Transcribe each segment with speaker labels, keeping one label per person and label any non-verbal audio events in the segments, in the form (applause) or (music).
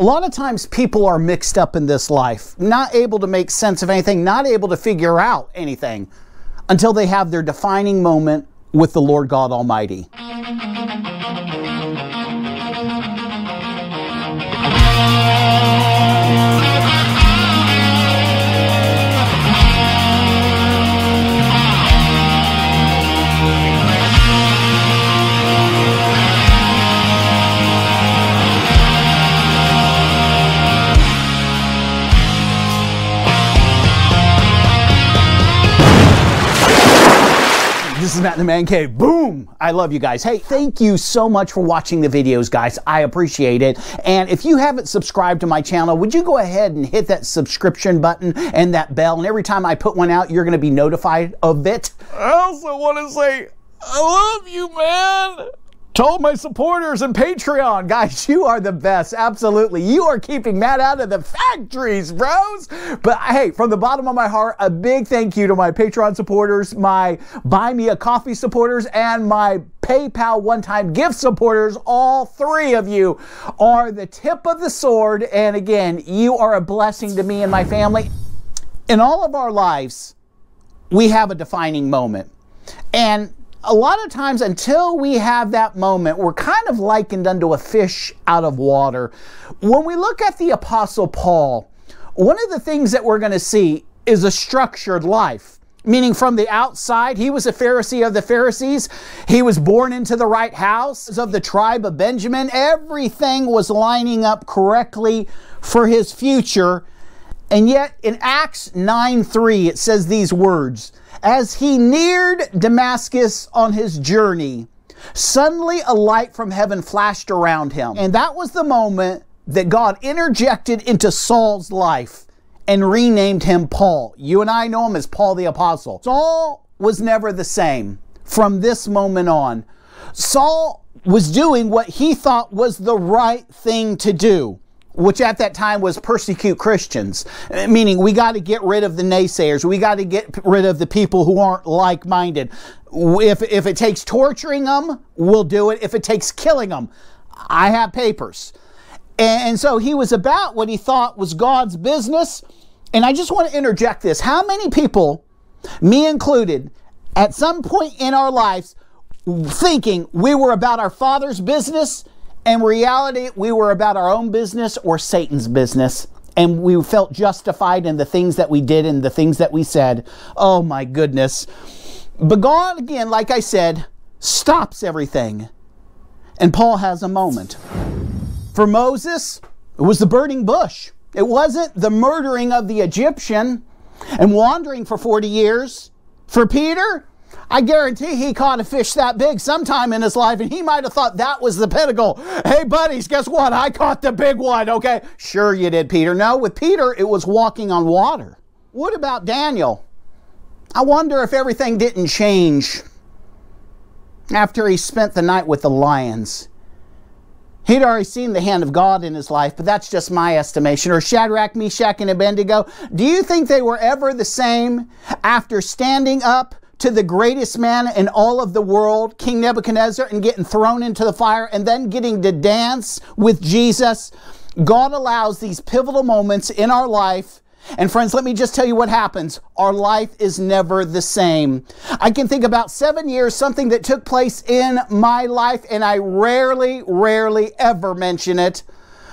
Speaker 1: A lot of times people are mixed up in this life, not able to make sense of anything, not able to figure out anything until they have their defining moment with the Lord God Almighty. Is the Man Cave. Boom! I love you guys. Hey, thank you so much for watching the videos, guys. I appreciate it. And if you haven't subscribed to my channel, would you go ahead and hit that subscription button and that bell? And every time I put one out, you're going to be notified of it.
Speaker 2: I also want to say, I love you, to all my supporters and Patreon.
Speaker 1: Guys, (laughs) you are the best. Absolutely. You are keeping Matt out of the factories, bros. But hey, from the bottom of my heart, a big thank you to my Patreon supporters, my Buy Me a Coffee supporters, and my PayPal one time gift supporters. All three of you are the tip of the sword. And again, you are a blessing to me and my family. In all of our lives, we have a defining moment. And a lot of times until we have that moment, we're kind of likened unto a fish out of water. When we look at the Apostle Paul, one of the things that we're going to see is a structured life. Meaning, from the outside, he was a Pharisee of the Pharisees. He was born into the right house of the tribe of Benjamin. Everything was lining up correctly for his future. And yet, in Acts 9 3, it says these words as he neared Damascus on his journey, suddenly a light from heaven flashed around him. And that was the moment that God interjected into Saul's life and renamed him Paul. You and I know him as Paul the Apostle. Saul was never the same from this moment on. Saul was doing what he thought was the right thing to do which at that time was persecute Christians, meaning we got to get rid of the naysayers. We got to get rid of the people who aren't like minded. If, if it takes torturing them, we'll do it. If it takes killing them, I have papers. And, and so he was about what he thought was God's business. And I just want to interject this. How many people, me included, at some point in our lives, thinking we were about our Father's business in reality, we were about our own business or Satan's business. And we felt justified in the things that we did and the things that we said. Oh my goodness. But God, again, like I said, stops everything. And Paul has a moment. For Moses, it was the burning bush. It wasn't the murdering of the Egyptian and wandering for 40 years. For Peter, I guarantee he caught a fish that big sometime in his life, and he might have thought that was the pinnacle. Hey, buddies, guess what? I caught the big one, okay? Sure, you did, Peter. No, with Peter, it was walking on water. What about Daniel? I wonder if everything didn't change after he spent the night with the lions. He'd already seen the hand of God in his life, but that's just my estimation. Or Shadrach, Meshach, and Abednego. Do you think they were ever the same after standing up to the greatest man in all of the world, King Nebuchadnezzar, and getting thrown into the fire and then getting to dance with Jesus. God allows these pivotal moments in our life. And friends, let me just tell you what happens. Our life is never the same. I can think about seven years, something that took place in my life, and I rarely, rarely ever mention it.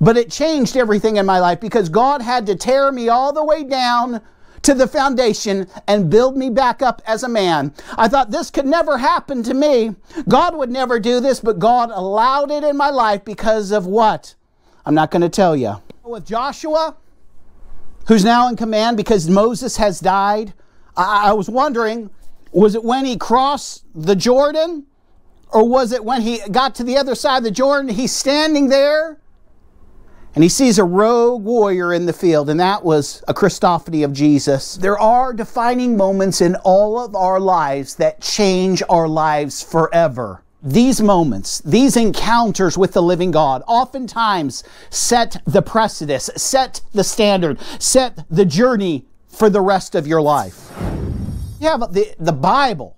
Speaker 1: But it changed everything in my life because God had to tear me all the way down to the foundation and build me back up as a man. I thought this could never happen to me. God would never do this, but God allowed it in my life because of what? I'm not going to tell you. With Joshua, who's now in command because Moses has died, I, I was wondering was it when he crossed the Jordan? Or was it when he got to the other side of the Jordan? He's standing there and he sees a rogue warrior in the field, and that was a Christophany of Jesus. There are defining moments in all of our lives that change our lives forever. These moments, these encounters with the living God, oftentimes set the precedent, set the standard, set the journey for the rest of your life. You have the, the Bible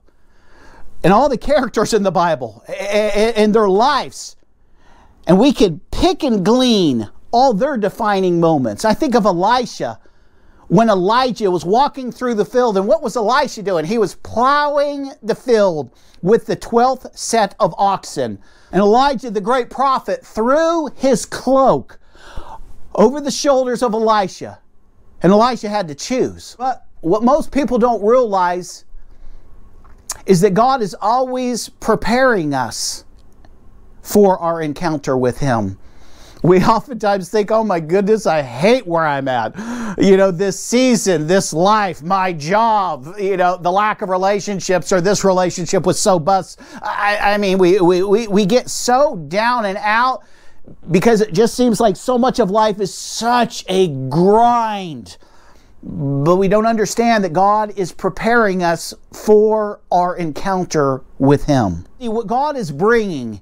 Speaker 1: and all the characters in the Bible and their lives, and we could pick and glean all their defining moments. I think of Elisha when Elijah was walking through the field. And what was Elisha doing? He was plowing the field with the 12th set of oxen. And Elijah, the great prophet, threw his cloak over the shoulders of Elisha. And Elisha had to choose. But what most people don't realize is that God is always preparing us for our encounter with Him. We oftentimes think, oh my goodness, I hate where I'm at. You know, this season, this life, my job, you know, the lack of relationships or this relationship was so bust. I, I mean, we, we, we, we get so down and out because it just seems like so much of life is such a grind. But we don't understand that God is preparing us for our encounter with Him. See, what God is bringing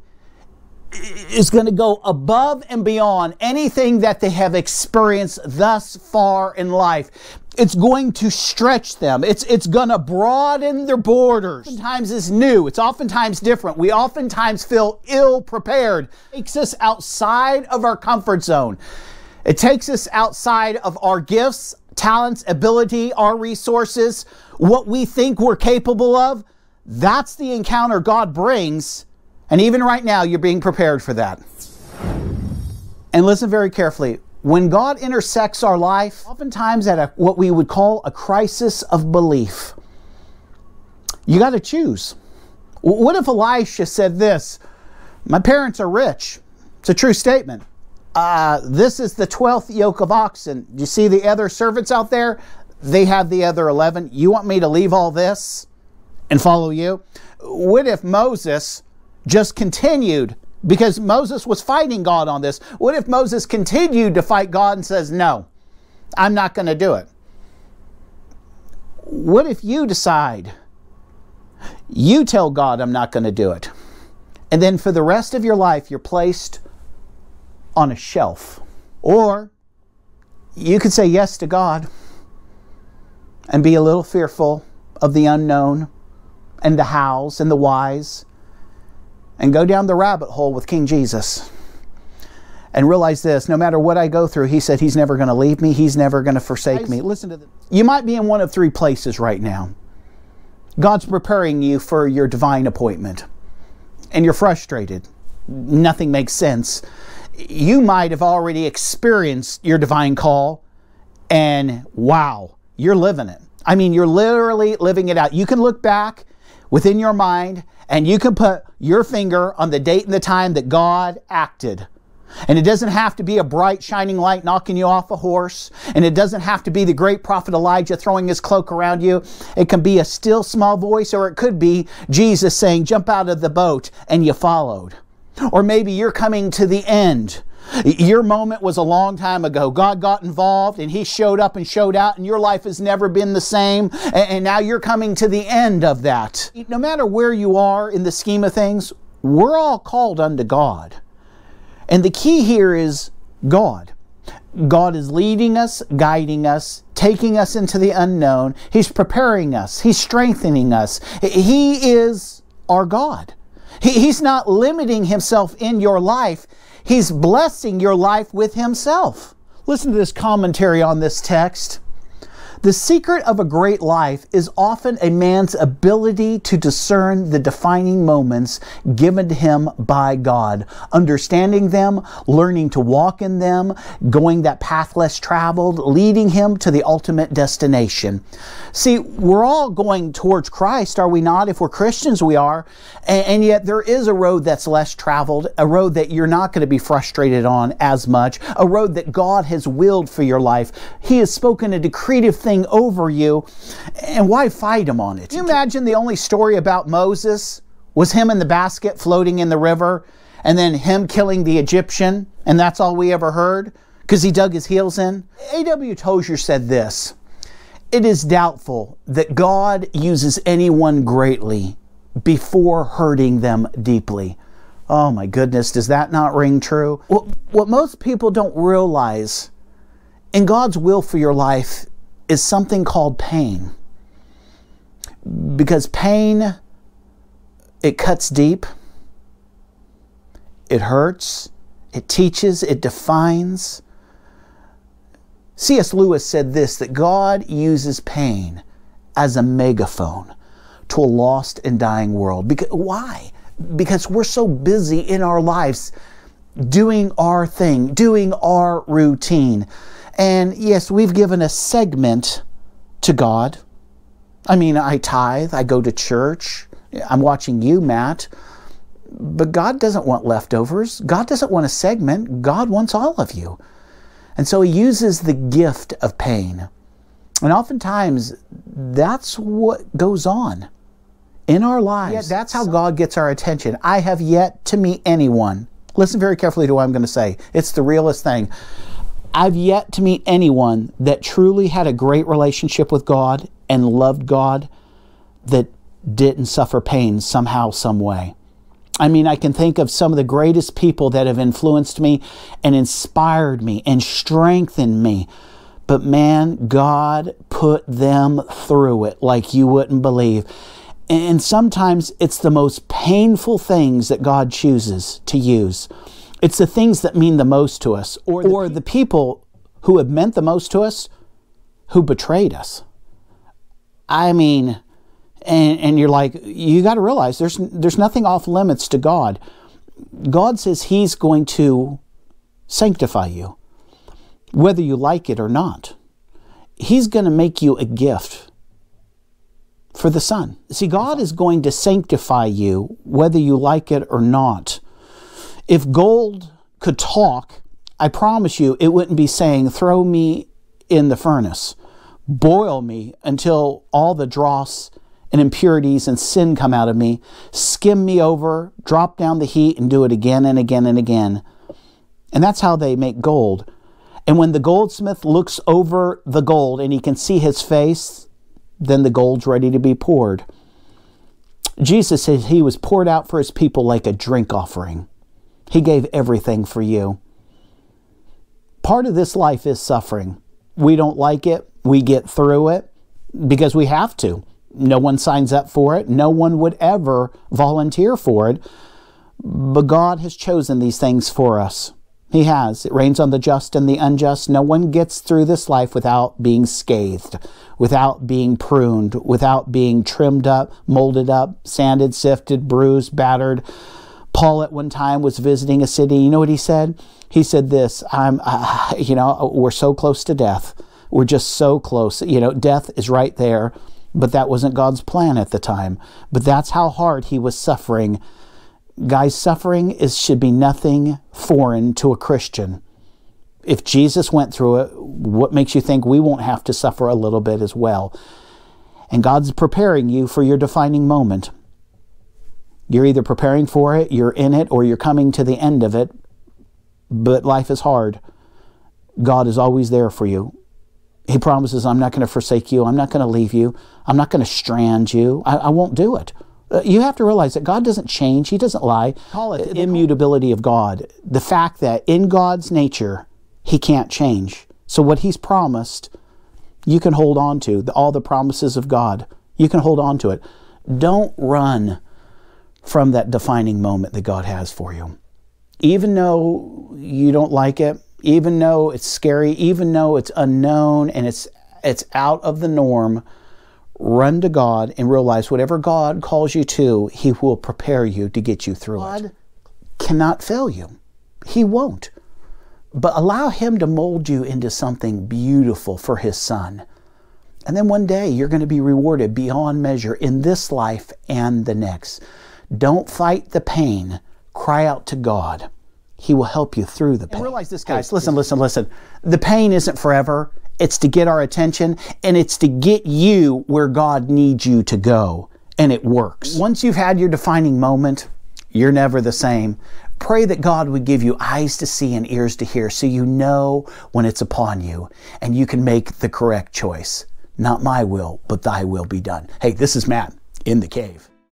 Speaker 1: is going to go above and beyond anything that they have experienced thus far in life. It's going to stretch them. It's, it's going to broaden their borders. Oftentimes it's new. It's oftentimes different. We oftentimes feel ill prepared. It takes us outside of our comfort zone. It takes us outside of our gifts, talents, ability, our resources, what we think we're capable of. That's the encounter God brings and even right now, you're being prepared for that. And listen very carefully. When God intersects our life, oftentimes at a, what we would call a crisis of belief, you got to choose. What if Elisha said this? My parents are rich. It's a true statement. Uh, this is the 12th yoke of oxen. You see the other servants out there? They have the other 11. You want me to leave all this and follow you? What if Moses just continued because Moses was fighting God on this. What if Moses continued to fight God and says, No, I'm not going to do it? What if you decide, you tell God, I'm not going to do it? And then for the rest of your life, you're placed on a shelf. Or you could say yes to God and be a little fearful of the unknown and the hows and the whys and go down the rabbit hole with King Jesus. And realize this no matter what I go through, he said he's never going to leave me, he's never going to forsake me. Listen to this. You might be in one of three places right now. God's preparing you for your divine appointment, and you're frustrated. Nothing makes sense. You might have already experienced your divine call, and wow, you're living it. I mean, you're literally living it out. You can look back within your mind and you can put your finger on the date and the time that God acted. And it doesn't have to be a bright, shining light knocking you off a horse. And it doesn't have to be the great prophet Elijah throwing his cloak around you. It can be a still small voice, or it could be Jesus saying, Jump out of the boat, and you followed. Or maybe you're coming to the end your moment was a long time ago. God got involved and He showed up and showed out, and your life has never been the same. And now you're coming to the end of that. No matter where you are in the scheme of things, we're all called unto God. And the key here is God. God is leading us, guiding us, taking us into the unknown. He's preparing us, He's strengthening us. He is our God. he's not limiting Himself in your life. He's blessing your life with Himself. Listen to this commentary on this text. The secret of a great life is often a man's ability to discern the defining moments given to him by God, understanding them, learning to walk in them, going that path less traveled, leading him to the ultimate destination. See, we're all going towards Christ, are we not? If we're Christians, we are. And, yet there is a road that's less traveled, a road that you're not going to be frustrated on as much, a road that God has willed for your life. He has spoken a decretive thing over you, and why fight him on it? Can you imagine the only story about Moses was him in the basket floating in the river, and then him killing the Egyptian, and that's all we ever heard because he dug his heels in? A.W. Tozer said this It is doubtful that God uses anyone greatly before hurting them deeply. Oh my goodness, does that not ring true? What, what most people don't realize in God's will for your life is something called pain. Because pain, it cuts deep, it hurts, it teaches, it defines. C.S. Lewis said this that God uses pain as a megaphone to a lost and dying world. Because, why? Because we're so busy in our lives doing our thing, doing our routine. And yes, we've given a segment to God. I mean, I tithe, I go to church, I'm watching you, Matt. But God doesn't want leftovers. God doesn't want a segment. God wants all of you. And so He uses the gift of pain. And oftentimes, that's what goes on in our lives. Yeah, that's how God gets our attention. I have yet to meet anyone. Listen very carefully to what I'm going to say. It's the realest thing. I've yet to meet anyone that truly had a great relationship with God and loved God that didn't suffer pain somehow, some way. I mean, I can think of some of the greatest people that have influenced me and inspired me and strengthened me. But man, God put them through it like you wouldn't believe. And sometimes it's the most painful things that God chooses to use. It's the things that mean the most to us, or the, or the people who have meant the most to us who betrayed us. I mean, and, and you're like, you got to realize there's, there's nothing off limits to God. God says He's going to sanctify you, whether you like it or not. He's going to make you a gift for the Son. See, God is going to sanctify you, whether you like it or not. If gold could talk, I promise you it wouldn't be saying, throw me in the furnace, boil me until all the dross and impurities and sin come out of me, skim me over, drop down the heat, and do it again and again and again. And that's how they make gold. And when the goldsmith looks over the gold and he can see his face, then the gold's ready to be poured. Jesus said he was poured out for his people like a drink offering. He gave everything for you. Part of this life is suffering. We don't like it. We get through it because we have to. No one signs up for it. No one would ever volunteer for it. But God has chosen these things for us. He has. It rains on the just and the unjust. No one gets through this life without being scathed, without being pruned, without being trimmed up, molded up, sanded, sifted, bruised, battered, Paul at one time was visiting a city. You know what he said? He said this, I'm, uh, (laughs) you know, we're so close to death. We're just so close. You know, death is right there, but that wasn't God's plan at the time. But that's how hard he was suffering. Guys, suffering is should be nothing foreign to a Christian. If Jesus went through it, what makes you think we won't have to suffer a little bit as well? And God's preparing you for your defining moment. You're either preparing for it, you're in it, or you're coming to the end of it. But life is hard. God is always there for you. He promises, I'm not going to forsake you. I'm not going to leave you. I'm not going to strand you. I, I won't do it. Uh, you have to realize that God doesn't change. He doesn't lie. Call it the immutability of God. The fact that in God's nature, He can't change. So what He's promised, you can hold on to. All the promises of God, you can hold on to it. Don't run from that defining moment that God has for you. Even though you don't like it, even though it's scary, even though it's unknown and it's it's out of the norm, run to God and realize whatever God calls you to, He will prepare you to get you through God it. Cannot fail you. He won't. But allow Him to mold you into something beautiful for His Son. And then one day you're going to be rewarded beyond measure in this life and the next. Don't fight the pain. Cry out to God. He will help you through the pain. And realize this, guys. Listen, listen, listen. The pain isn't forever. It's to get our attention and it's to get you where God needs you to go. And it works. Once you've had your defining moment, you're never the same. Pray that God would give you eyes to see and ears to hear so you know when it's upon you and you can make the correct choice. Not my will, but thy will be done. Hey, this is Matt in the cave.